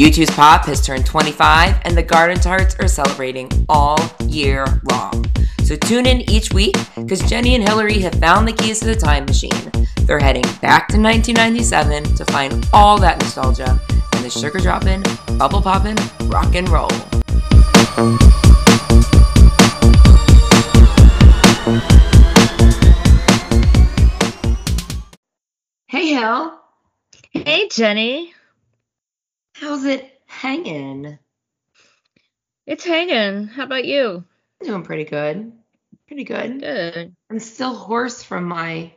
U2's Pop has turned 25 and the Garden Tarts are celebrating all year long. So tune in each week because Jenny and Hillary have found the keys to the time machine. They're heading back to 1997 to find all that nostalgia and the sugar dropping, bubble popping, rock and roll. Hey, Hill. Hey, Jenny. How's it hanging? It's hanging. How about you? Doing pretty good. Pretty good. Good. I'm still hoarse from my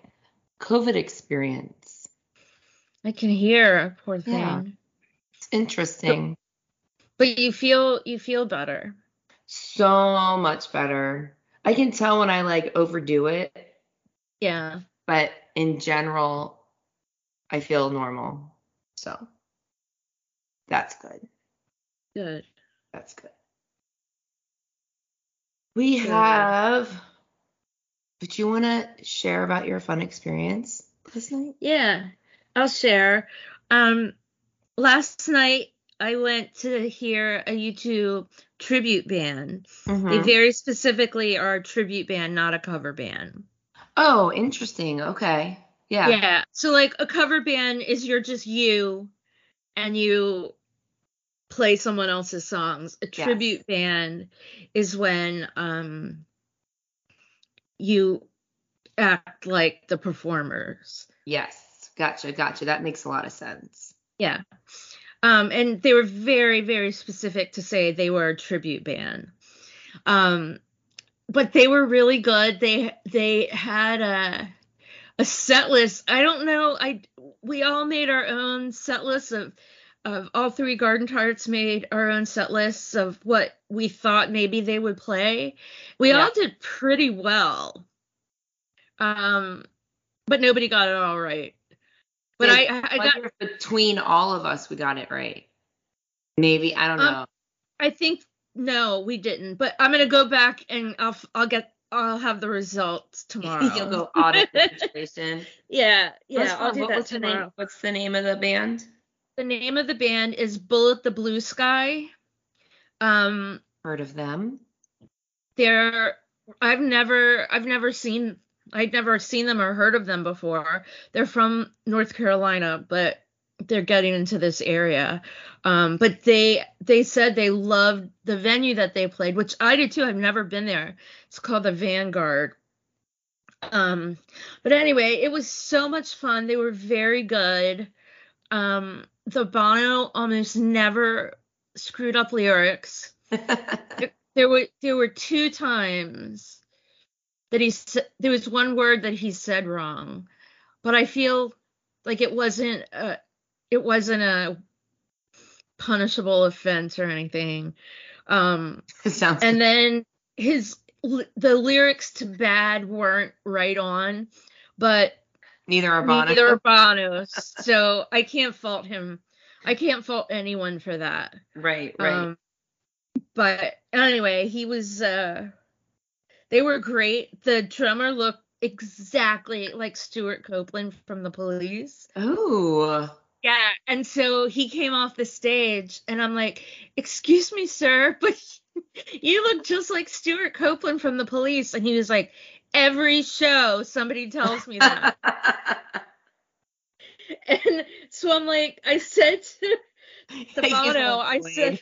COVID experience. I can hear, poor thing. Yeah. It's interesting. But you feel you feel better. So much better. I can tell when I like overdo it, Yeah. but in general, I feel normal. So that's good. Good. That's good. We Good. have. Would you want to share about your fun experience last night? Yeah. I'll share. Um last night I went to hear a U2 tribute band. They Mhm. very specifically are a tribute band, not a cover band. Oh, interesting. Okay. Yeah. Yeah. So like a cover band is you're just you and you play someone else's songs. A Yes. tribute band is when um you act like the performers. Yes. Gotcha. Gotcha. That makes a lot of sense. Yeah. Um and they were very very specific to say they were a tribute band. Um but they were really good. They they had a a set list. I don't know. I we all made our own set list of of all three garden tarts made our own set lists of what we thought maybe they would play. We Yeah. all did pretty well. Um but nobody got it all right. But I I I got between all of us, we got it right. Maybe I don't Um, know. I think no, we didn't. But I'm gonna go back and I'll I'll get I'll have the results tomorrow. You'll go audit the situation. yeah, yeah, I'll the- do that what's the tomorrow. name? What's the name of the band? The name of the band is Bullet the Blue Sky. Um, Heard of them? they're I've never I've never seen I'd never seen them or heard of them before. They're from North Carolina, but they're getting into this area. Um, but they they said they loved the venue that they played, which I did too. I've never been there. It's called the Vanguard. Um, but anyway, it was so much fun. They were very good. Um, the Bono almost never screwed up lyrics. There were there were two times that he there was one word that he said wrong, but I feel like it wasn't a it wasn't a punishable offense or anything. Um, Sounds and then his the lyrics to Bad weren't right on, but neither are Bono. neither are Bono's, so I can't fault him. I can't fault anyone for that. Right, right. Um, but anyway, he was uh they were great. The drummer looked exactly like Stewart Copeland from the police. oh. Yeah, and so he came off the stage and I'm like, "Excuse me, sir, but you look just like Stewart Copeland from the police." And he was like, "Every show somebody tells me that." and so I'm like, I said to the He's Bono, all I said,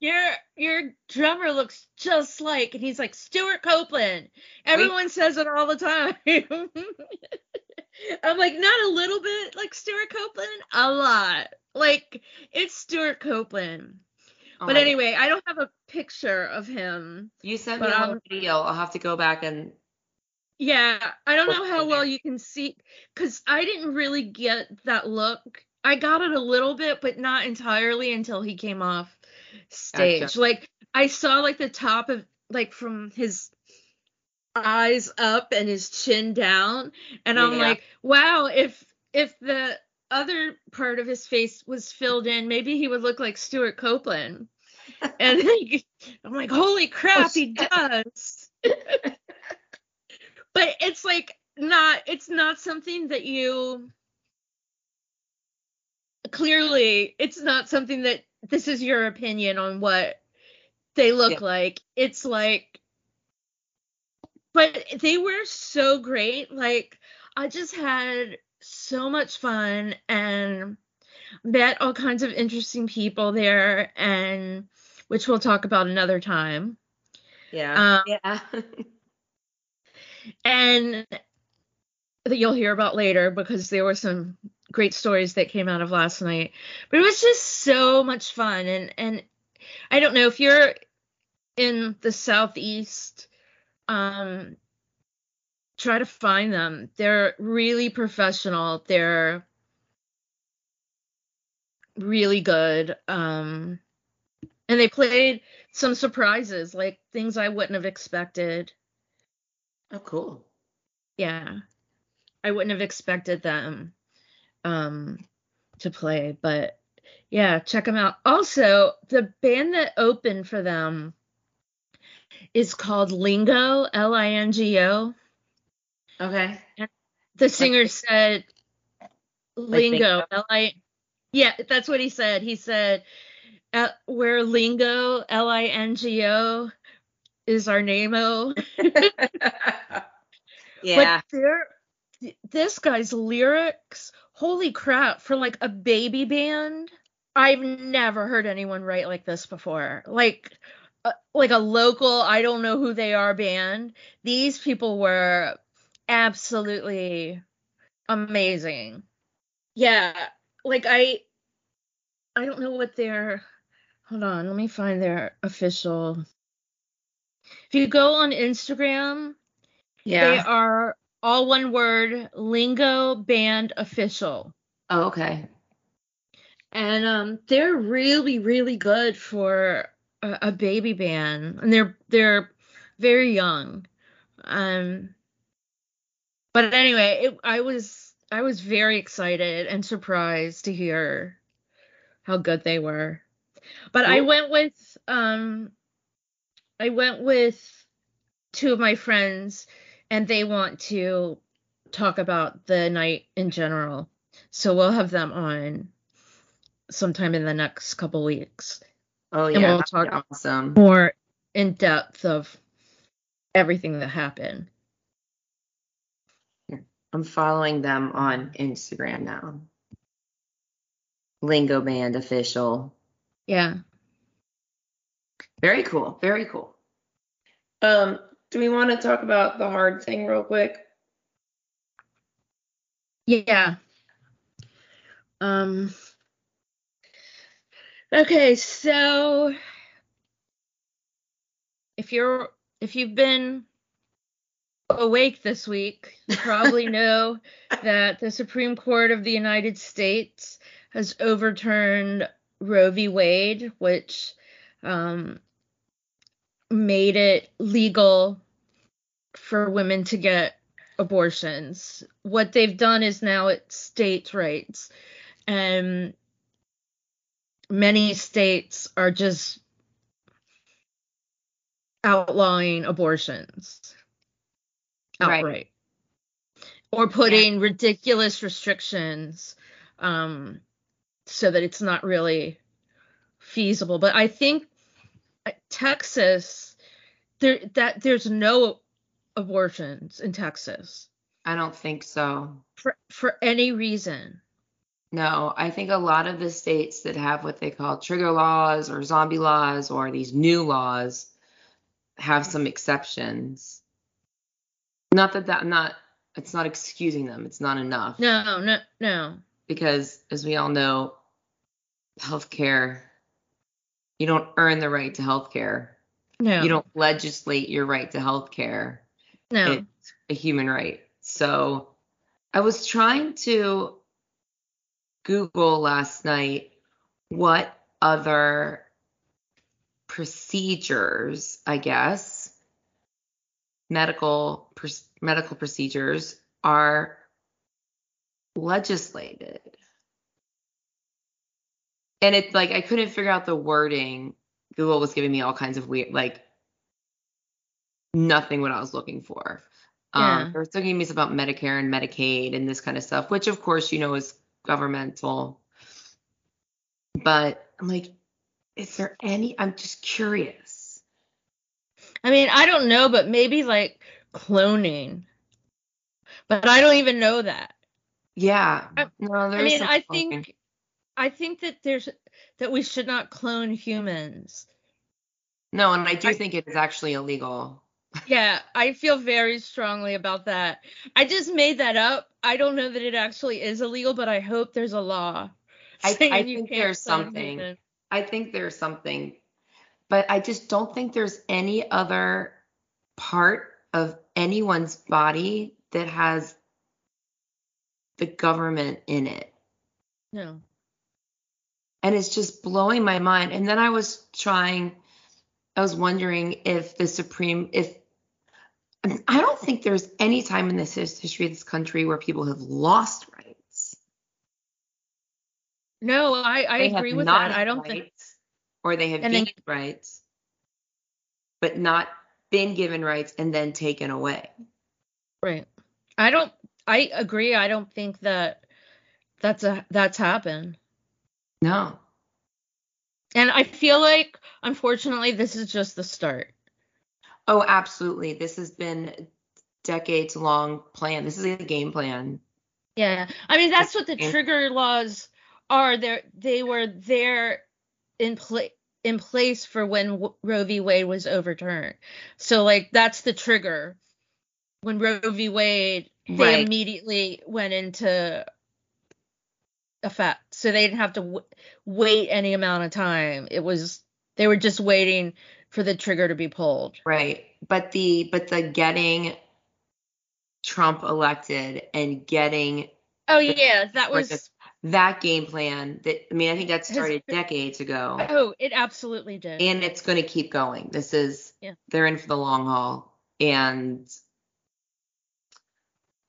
your your drummer looks just like, and he's like Stewart Copeland. Everyone says it all the time. I'm like, not a little bit like Stewart Copeland, a lot. Like it's Stewart Copeland. Oh but anyway, I don't have a picture of him. You sent me a um, video. I'll have to go back and Yeah, I don't know how well you can see because I didn't really get that look. I got it a little bit, but not entirely until he came off stage. Gotcha. Like I saw like the top of like from his eyes up and his chin down, and I'm Yeah. like, wow, if if the other part of his face was filled in, maybe he would look like Stewart Copeland. And I'm like, holy crap, he oh, does. but it's like not it's not something that you clearly it's not something that this is your opinion on what they look Yeah. like. It's like, but they were so great. Like, I just had so much fun and met all kinds of interesting people there, and which we'll talk about another time. Yeah. Um, yeah. and that you'll hear about later because there were some great stories that came out of last night. But it was just so much fun and and I don't know if you're in the southeast um try to find them. They're really professional. They're really good. Um and they played some surprises like things I wouldn't have expected. oh, cool. yeah i wouldn't have expected them um to play but yeah check them out also the band that opened for them is called lingo l-i-n-g-o Okay. the singer said lingo l-i yeah that's what he said he said uh, where lingo l-i-n-g-o is our name-o yeah. But this guy's lyrics, holy crap, for like a baby band, I've never heard anyone write like this before. Like, uh, like a local, I don't know who they are band. These people were absolutely amazing. Yeah, like I, I don't know what their. Hold on, let me find their official. If you go on Instagram, yeah. they are all one word, Lingo Band Official. Oh, okay. And um they're really really good for a, a baby band. And they're they're very young. Um but anyway, it, I was I was very excited and surprised to hear how good they were. But I went with um I went with two of my friends and they want to talk about the night in general. So we'll have them on sometime in the next couple weeks. Oh, And yeah. we'll that'd be talk- awesome. More in depth of everything that happened. I'm following them on Instagram now. Lingo Band official. Yeah. Very cool. Very cool. Um, do we want to talk about the hard thing real quick? Yeah. Um Okay, so if you're if you've been awake this week, you probably know that the Supreme Court of the United States has overturned Roe v. Wade, which um, made it legal for women to get abortions. What they've done is now it's states' rights. And many states are just outlawing abortions Right. outright or putting ridiculous restrictions um, so that it's not really feasible. But I think uh, Texas, there that there's no abortions in Texas I don't think so. for for any reason. No, I think a lot of the states that have what they call trigger laws or zombie laws or these new laws have some exceptions. Not that that not it's not excusing them. It's not enough. No, no, no. Because as we all know, healthcare you don't earn the right to healthcare. No. You don't legislate your right to healthcare. no. It's a human right. So I was trying to Google last night what other procedures, I guess, medical pr- medical procedures are legislated. And it's like I couldn't figure out the wording. Google was giving me all kinds of weird like nothing what I was looking for. Yeah. Um, they were talking to me about Medicare and Medicaid and this kind of stuff, which of course you know is governmental. But I'm like, is there any? I'm just curious. I mean, I don't know, but maybe like cloning. But I don't even know that. Yeah. I- no, there's I mean, I cloning. think I think that there's that we should not clone humans. No, and I do I- think it is actually illegal. Yeah, I feel very strongly about that. I just made that up. I don't know that it actually is illegal, but I hope there's a law. I- I think there's something. I think there's something, but I just don't think there's any other part of anyone's body that has the government in it. No. And it's just blowing my mind. And then I was trying, I was wondering if the Supreme, if I don't think there's any time in this history of this country where people have lost rights. No, I, I agree with that. I don't think or they have And then- gained rights, but not been given rights and then taken away. right. I don't I agree. I don't think that that's a that's happened. No. And I feel like unfortunately this is just the start. Oh, absolutely. This has been decades long plan. This is a game plan. Yeah, I mean that's what the trigger laws are. They they were there in place in place for when w- Roe v. Wade was overturned. So like that's the trigger. When Roe v. Wade, they Right. immediately went into effect. So they didn't have to w- wait any amount of time. It was they were just waiting for the trigger to be pulled. Right. But the but the getting Trump elected and getting Oh yeah, that was that game plan that I mean, I think that started been- decades ago. oh, it absolutely did. and it's going to keep going. This is Yeah. they're in for the long haul, and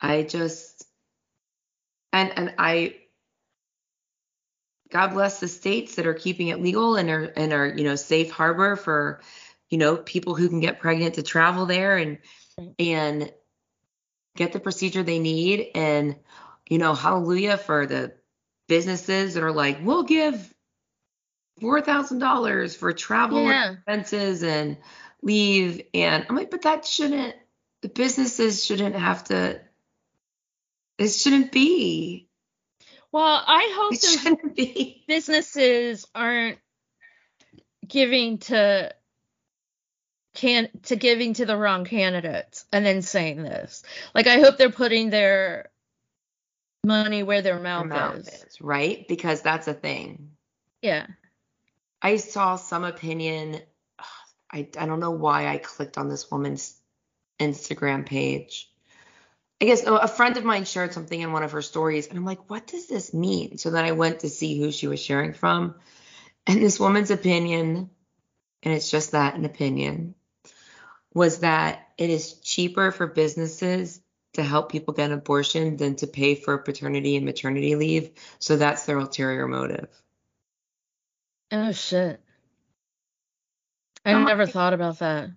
I just and and I God bless the states that are keeping it legal and are and are you know safe harbor for you know people who can get pregnant to travel there and and get the procedure they need. And you know hallelujah for the businesses that are like we'll give four thousand dollars for travel Yeah. expenses and leave. And I'm like but that shouldn't the businesses shouldn't have to it shouldn't be Well, I hope it those be businesses aren't giving to can to giving to the wrong candidates and then saying this. Like I hope they're putting their money where their Their mouth, mouth is. is, right because that's a thing Yeah. I saw some opinion I I don't know why I clicked on this woman's Instagram page I guess oh, a friend of mine shared something in one of her stories, and I'm like, what does this mean? So then I went to see who she was sharing from, and this woman's opinion, and it's just that an opinion, was that it is cheaper for businesses to help people get an abortion than to pay for paternity and maternity leave. So that's their ulterior motive. Oh shit. I Oh, never thought about that.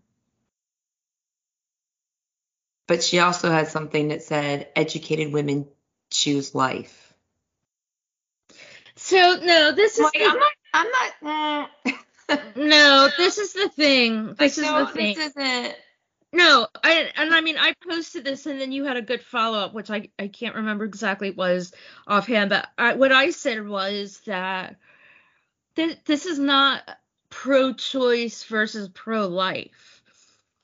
But she also had something that said educated women choose life. So no, this is Like, the, I'm not, I'm not, mm. no, this is the thing. This is no, the thing. This isn't. No, I and I mean I posted this and then you had a good follow up, which I I can't remember exactly was offhand, but I, what I said was that this this is not pro-choice versus pro-life.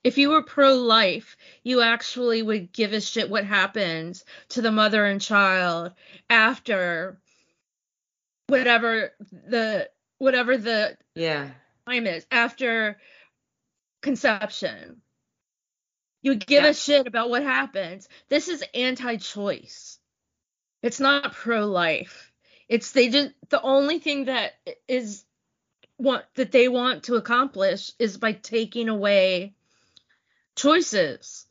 If you were pro-life, you actually would give a shit what happens to the mother and child after whatever the whatever the Yeah. time is after conception. You would give Yeah. a shit about what happens. This is anti-choice. It's not pro-life. It's they just the only thing that is want that they want to accomplish is by taking away choices.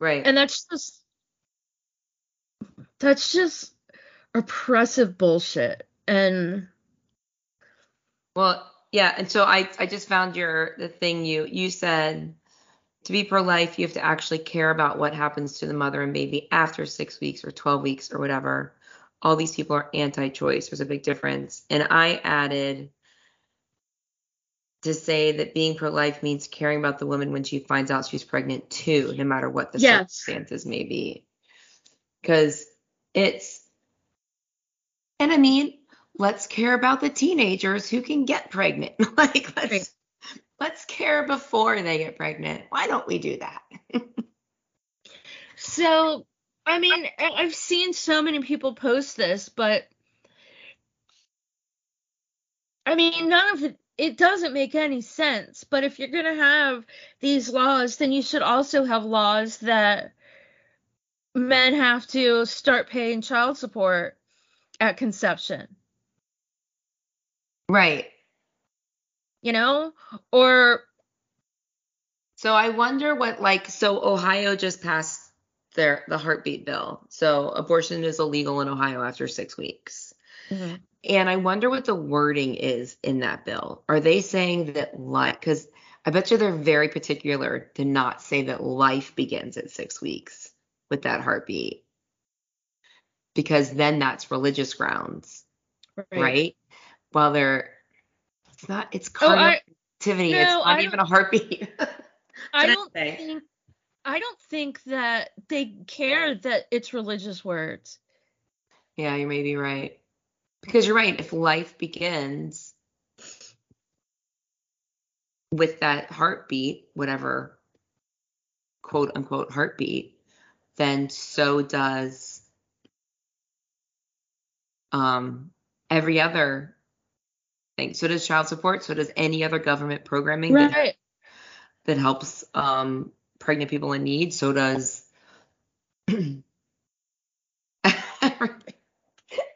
Right. And that's just that's just oppressive bullshit. And well, yeah. And so I, I just found your the thing you you said to be pro life, you have to actually care about what happens to the mother and baby after six weeks or twelve weeks or whatever. All these people are anti-choice. There's a big difference. And I added to say that being pro life means caring about the woman when she finds out she's pregnant too, no matter what the Yes. circumstances may be. Because it's, and I mean, let's care about the teenagers who can get pregnant. like, let's, Right. let's care before they get pregnant. Why don't we do that? So, I mean, I've seen so many people post this, but I mean, none of it, it doesn't make any sense. But if you're going to have these laws, then you should also have laws that men have to start paying child support at conception, Right. you know? Or, So I wonder what like so Ohio just passed their the heartbeat bill. So abortion is illegal in Ohio after 6 weeks. Mm-hmm. And I wonder what the wording is in that bill. Are they saying that life cuz I bet you they're very particular to not say that life begins at 6 weeks with that heartbeat. Because then that's religious grounds, right? While they're it's not it's Oh, I- activity. no, it's not even a heartbeat. I don't think I don't think that they care that it's religious words. Yeah, you may be right. Because you're right. If life begins with that heartbeat, whatever quote unquote heartbeat, then so does um every other thing. So does child support. So does any other government programming that, that helps um pregnant people in need. So does everything.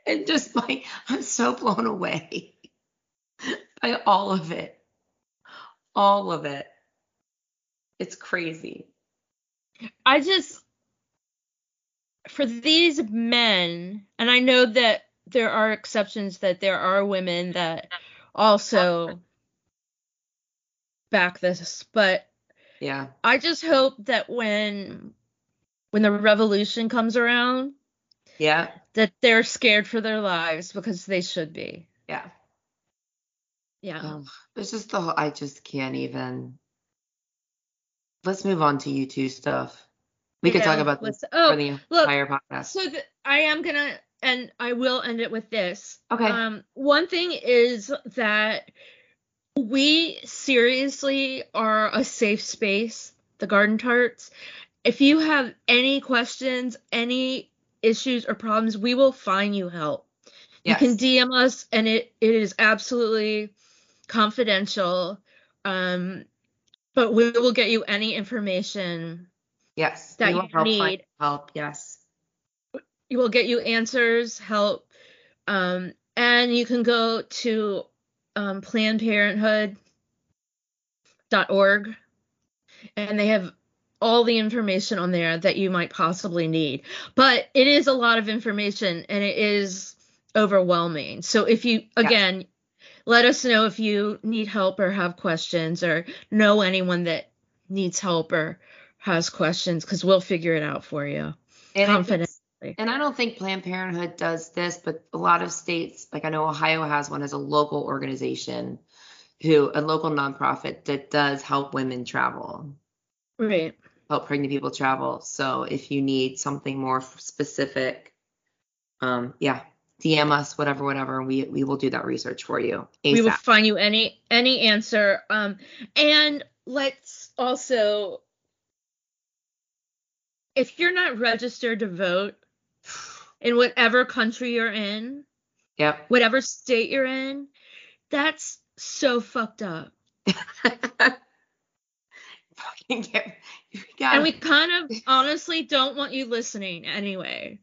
And just like I'm so blown away by all of it. All of it. It's crazy. I just for these men, and I know that there are exceptions that there are women that also back this, but Yeah. I just hope that when when the revolution comes around Yeah. that they're scared for their lives because they should be. Yeah. Yeah. Oh, it's just the whole, I just can't even. Let's move on to U2 stuff. We could talk about this oh, for the look, entire podcast. So th- I am gonna, and I will end it with this. Okay. Um, one thing is that we seriously are a safe space, the Garden Tarts. If you have any questions, any issues or problems, we will find you help. yes. You can DM us, and it, it is absolutely confidential. Um, but we will get you any information yes. that you help need. help. Yes. We will get you answers, help, um, and you can go to um, PlannedParenthood.org, and they have all the information on there that you might possibly need. But it is a lot of information, and it is overwhelming. So if you again, let us know if you need help or have questions, or know anyone that needs help or has questions, because we'll figure it out for you. And I And I don't think Planned Parenthood does this, but a lot of states, like I know Ohio has one as a local organization who a local nonprofit that does help women travel, Right. Help pregnant people travel. So if you need something more specific, um, yeah, DM us, whatever, whatever, and we we will do that research for you. we will find you any any answer um and let's also if you're not registered to vote in whatever country you're in Yep. whatever state you're in that's so fucked up Fucking get, you and we kind of honestly don't want you listening anyway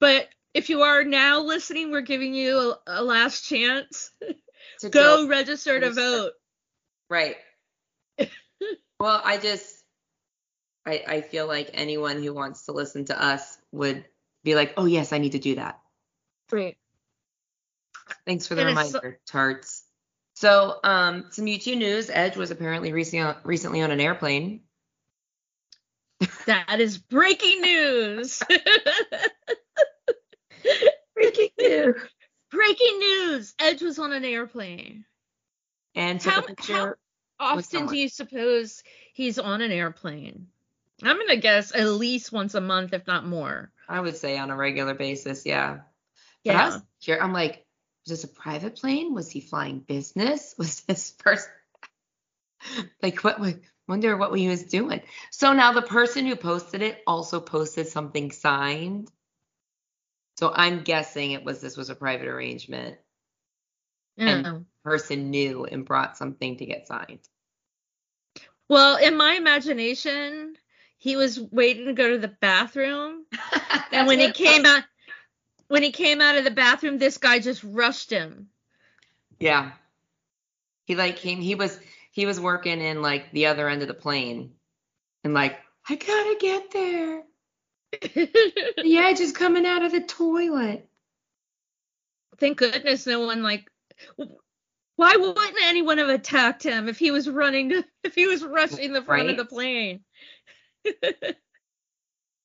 but if you are now listening we're giving you a, a last chance to go register to vote Right. well, I just I I feel like anyone who wants to listen to us would be like, "Oh yes, I need to do that." right Thanks for the And it's so- reminder, Tarts. So, um some U2 news, Edge was apparently recently recently on an airplane. That is breaking news. Breaking news. breaking news. Edge was on an airplane. and How- picture. Often do you suppose he's on an airplane? I'm gonna guess at least once a month, if not more. I would say on a regular basis, yeah. But I Yeah. was here. I'm like, was this a private plane? Was he flying business? Was this person like what? what wonder what he was doing. So now the person who posted it also posted something signed. So I'm guessing it was this was a private arrangement. And- Yeah. Person knew and brought something to get signed. Well, in my imagination, he was waiting to go to the bathroom, and when he came out, when he came out of the bathroom, this guy just rushed him. Yeah. He like came he was he was working in like the other end of the plane and like, I gotta get there. The edge is coming out of the toilet. Thank goodness no one like. Why wouldn't anyone have attacked him if he was running? To, if he was rushing the front Right. of the plane?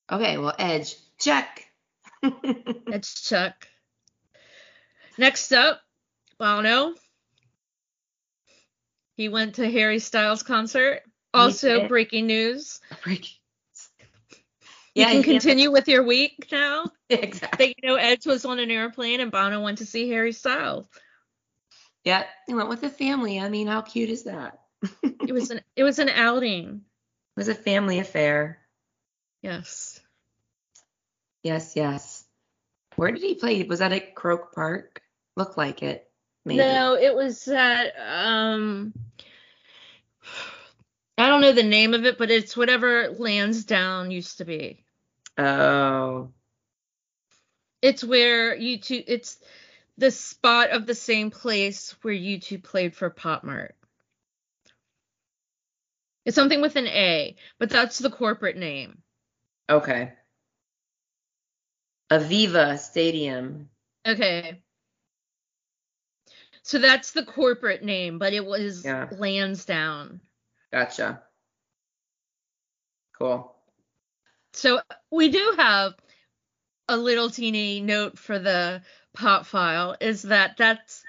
Okay, well, Edge, check. That's Chuck. Next up, Bono. He went to Harry Styles concert. Also breaking news. Freak. You Yeah, can continue with your week now. exactly. That you know Edge was on an airplane and Bono went to see Harry Styles. Yeah, he went with the family. I mean, how cute is that? It was an it was an outing. It was a family affair. Yes. Yes, yes. Where did he play? Was that at Croke Park? Looked like it. Maybe. No, it was at um I don't know the name of it, but it's whatever Lansdowne used to be. Oh. It's where U2 it's the spot of the same place where U2 played for Pop Mart. It's something with an A, but that's the corporate name. Okay. Aviva Stadium. Okay. So that's the corporate name, but it was Yeah. Lansdowne. Gotcha. Cool. So we do have a little teeny note for the pop file is that that's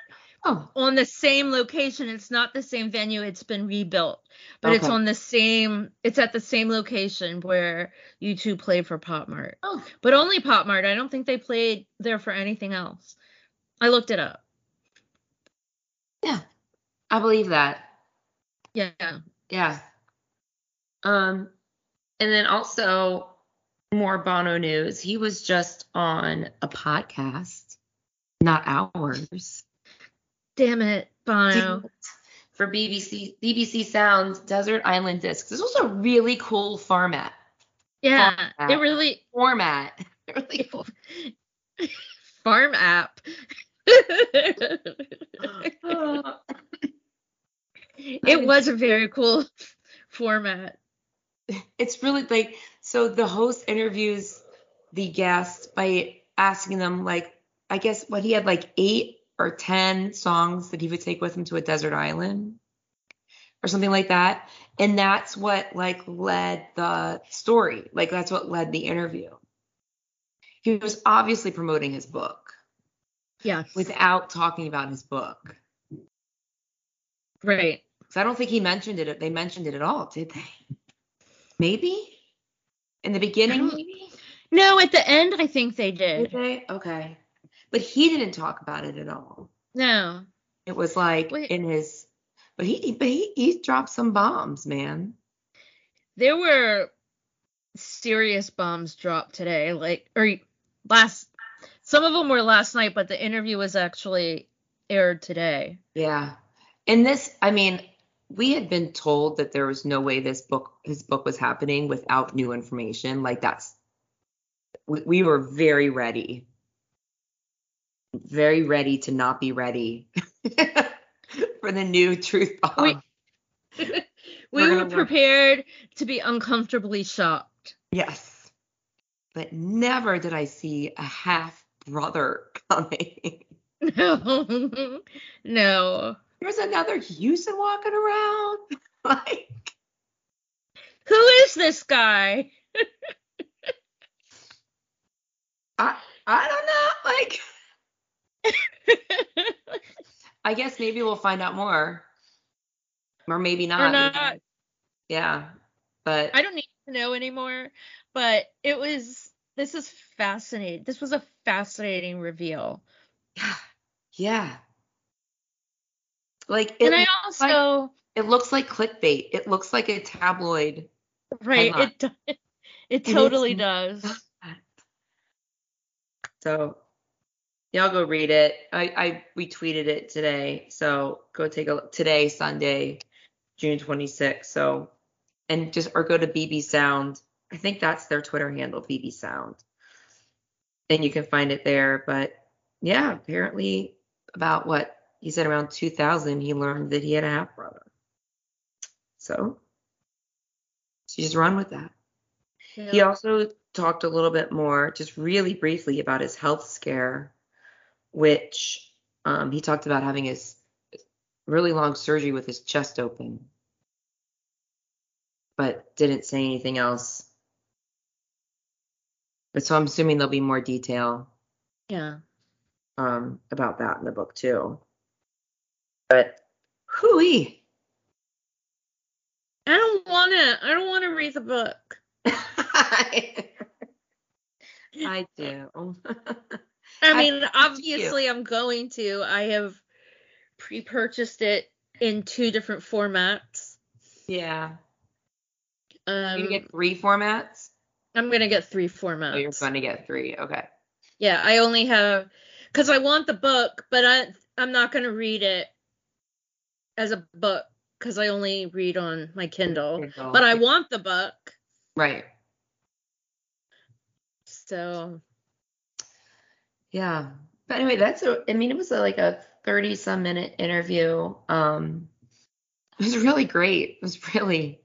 Oh, on the same location. It's not the same venue. It's been rebuilt, but it's on the same. It's at the same location where U2 played for Pop Mart, oh, but only Pop Mart. I don't think they played there for anything else. I looked it up. yeah. I believe that. Yeah. Yeah. Um, and then also more Bono news. He was just on a podcast, not ours. Damn it, Bono. For BBC BBC Sounds Desert Island Discs. This was a really cool format. Yeah, it really Format. really cool. farm app. it was a very cool format. it's really like so the host interviews the guest by asking them like I guess what he had like eight or ten songs that he would take with him to a desert island or something like that. And that's what like led the story. Like that's what led the interview. He was obviously promoting his book Yeah. without talking about his book. right. So I don't think he mentioned it. They mentioned it at all, did they? Maybe in the beginning. Maybe. No, at the end I think they Did did. they? Okay. But he didn't talk about it at all. No. It was like Wait. in his. But he, but he, he dropped some bombs, man. There were serious bombs dropped today, like or last some of them were last night, but the interview was actually aired today. Yeah. And this, I mean, we had been told that there was no way this book, his book was happening without new information. Like that's, we, we were very ready, very ready to not be ready for the new truth bomb. We- We We're prepared to be uncomfortably shocked. Yes. But never did I see a half brother coming. No. no. There's another Hewson walking around. like, Who is this guy? I, I don't know. Like, I guess maybe we'll find out more or maybe not. Or not. Yeah, but I don't need to know anymore. But it was. This is fascinating. This was a fascinating reveal. Yeah. Yeah. Like, it and I also. like, it looks like clickbait. It looks like a tabloid. right. headline. It do- it totally does. So, y'all go read it. I, I retweeted it today. So go take a look. Today, Sunday, June 26th. So, and just, or go to BB Sound. I think that's their Twitter handle, BB Sound. And you can find it there. But yeah, apparently about what he said around 2000, he learned that he had a half brother. So, so just run with that. He also talked a little bit more, just really briefly, about his health scare, which um, he talked about having his really long surgery with his chest open, but didn't say anything else. But so I'm assuming there'll be more detail Yeah. um, about that in the book too. But hooey. I don't want to. I don't want to read the book. I do. I I- mean, you. obviously, I'm going to. I have pre-purchased it in two different formats. yeah. Um, you get three formats? I'm gonna get three formats. Oh, you're going to get three. Okay. Yeah, I only have because I want the book, but I I'm not gonna read it as a book because I only read on my Kindle. Kindle. But I want the book, Right. so Yeah. But anyway, that's a, I mean, it was a, like a 30 some minute interview. Um, it was really great. It was really,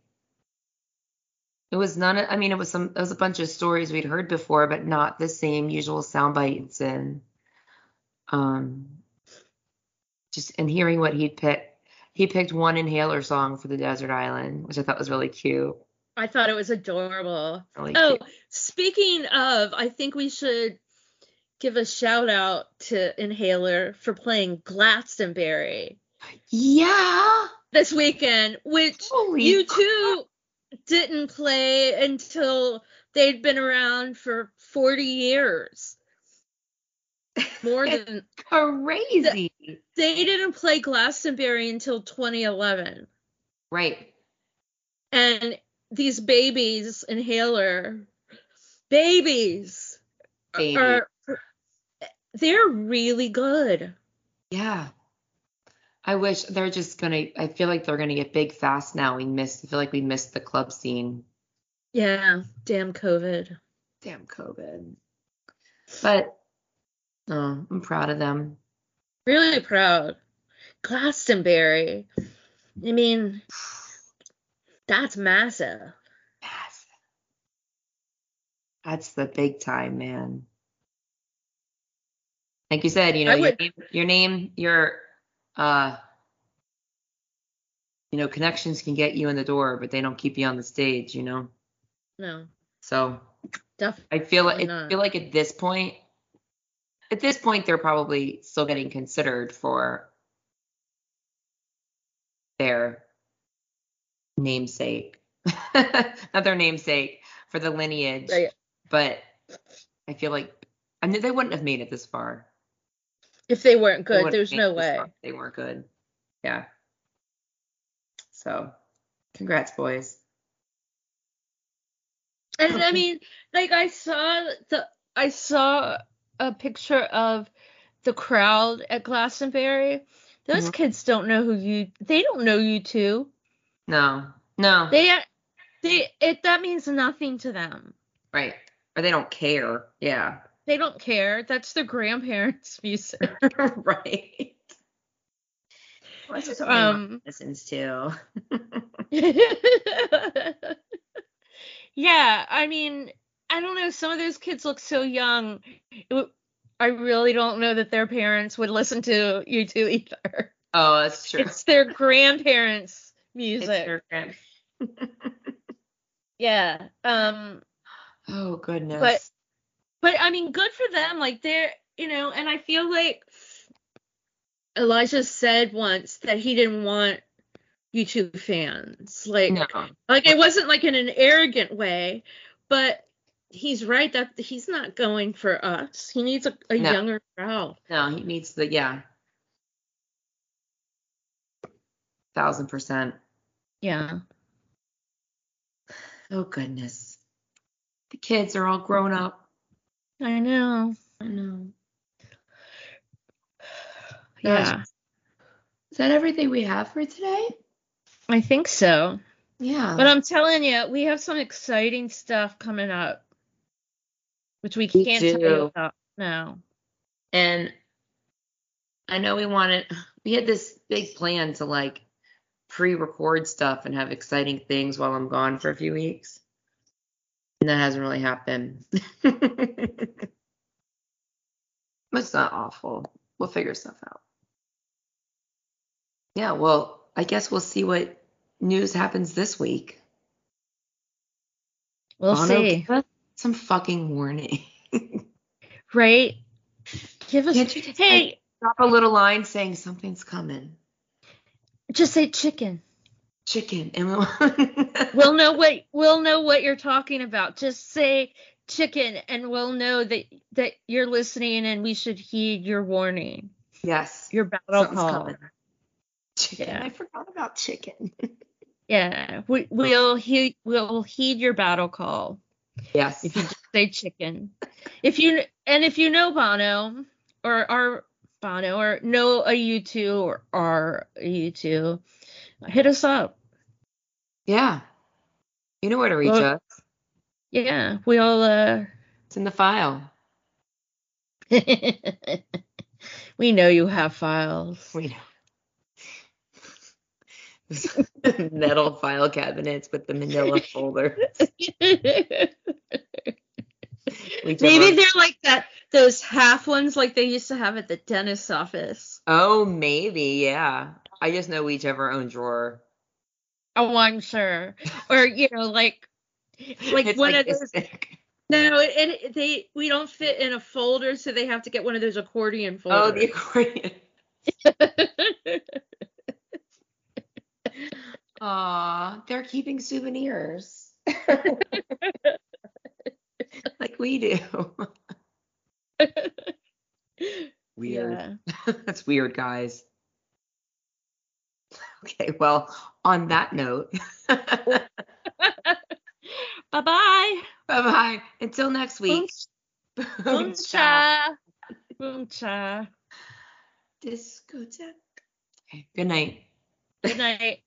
it was none of, I mean, it was some, it was a bunch of stories we'd heard before, but not the same usual sound bites and, um, just, and hearing what he'd picked. He picked one inhaler song for the desert island, which I thought was really cute. I thought it was adorable. Really Oh, cute. speaking of, I think we should give a shout out to Inhaler for playing Glastonbury Yeah. this weekend, which Holy U2 didn't play until they'd been around for 40 years. More than crazy. they didn't play Glastonbury until 2011. Right. And these babies, Inhaler, babies, Baby. are they're really good. Yeah. I wish they're just gonna I feel like they're gonna get big fast now. We missed I feel like we missed the club scene. Yeah, damn COVID. Damn COVID. But oh, I'm proud of them. Really proud. Glastonbury. I mean, that's massive. Yes. That's the big time, man. Like you said, you know, your name, your name, your uh you know, connections can get you in the door, but they don't keep you on the stage, you know? No, So definitely I feel like I feel like at this point, at this point, they're probably still getting considered for their namesake, not their namesake, for the lineage. Right. But I feel like I mean they wouldn't have made it this far. If they weren't good, wouldn't there's no way. They weren't good. Yeah. So, congrats, boys. And I mean, like I saw the I saw a picture of the crowd at Glastonbury. Those Mhm. kids don't know who you. They don't know U2. No, no, They they it that means nothing to them. right. Or they don't care. Yeah. They don't care. That's their grandparents' music. right. What's just Um, listens to? yeah, I mean, I don't know. Some of those kids look so young. It I really don't know that their parents would listen to U2 either. Oh, that's true. It's their grandparents' It's music. their grand- Yeah. Um. oh goodness. But I mean, good for them. Like they're you know, and I feel like Elijah said once that he didn't want U2 fans. Like No. like it wasn't like in an arrogant way, but he's right that he's not going for us. He needs a, a No. younger crowd. No, he needs the yeah. Thousand percent. Yeah. Oh goodness. The kids are all grown up. I know. I know. Yeah. Is that everything we have for today? I think so. Yeah. But I'm telling you, we have some exciting stuff coming up, which we We can't tell you about now. and I know we wanted we had this big plan to like pre-record stuff and have exciting things while I'm gone for a few weeks. And that hasn't really happened. It's not awful. We'll figure stuff out. Yeah, well, I guess we'll see what news happens this week. We'll Bono, see. Some fucking warning. Right? Give us. Can't you just, hey, Drop a little line saying something's coming. just say chicken. Chicken. And we'll We'll know what we'll know what you're talking about. Just say chicken, and we'll know that that you're listening, and we should heed your warning, Yes. your battle Something's call. coming. Chicken. Yeah. I forgot about chicken. Yeah, we we'll heed we'll heed your battle call yes. if you just say chicken. If you and if you know Bono or our Bono or know a U2 or are a U2, hit us up. yeah. You know where to reach Well- us. Yeah, we all uh It's in the file. we know you have files. We know. Metal file cabinets with the manila folder. Maybe they're like that those half ones like they used to have at the dentist's office. Oh, maybe, yeah. I just know we each have our own drawer. Oh, I'm sure. Or you know, like like It's one of this those thick. No, it, it they we don't fit in a folder, so they have to get one of those accordion folders. Oh, the accordion. Aw, they're keeping souvenirs. like we do. Weird. Yeah. That's weird, guys. Okay, well, on that note, bye Bye bye. bye. Until next week. Boomcha. Boomcha. Discotheque. Okay, good night. Good night.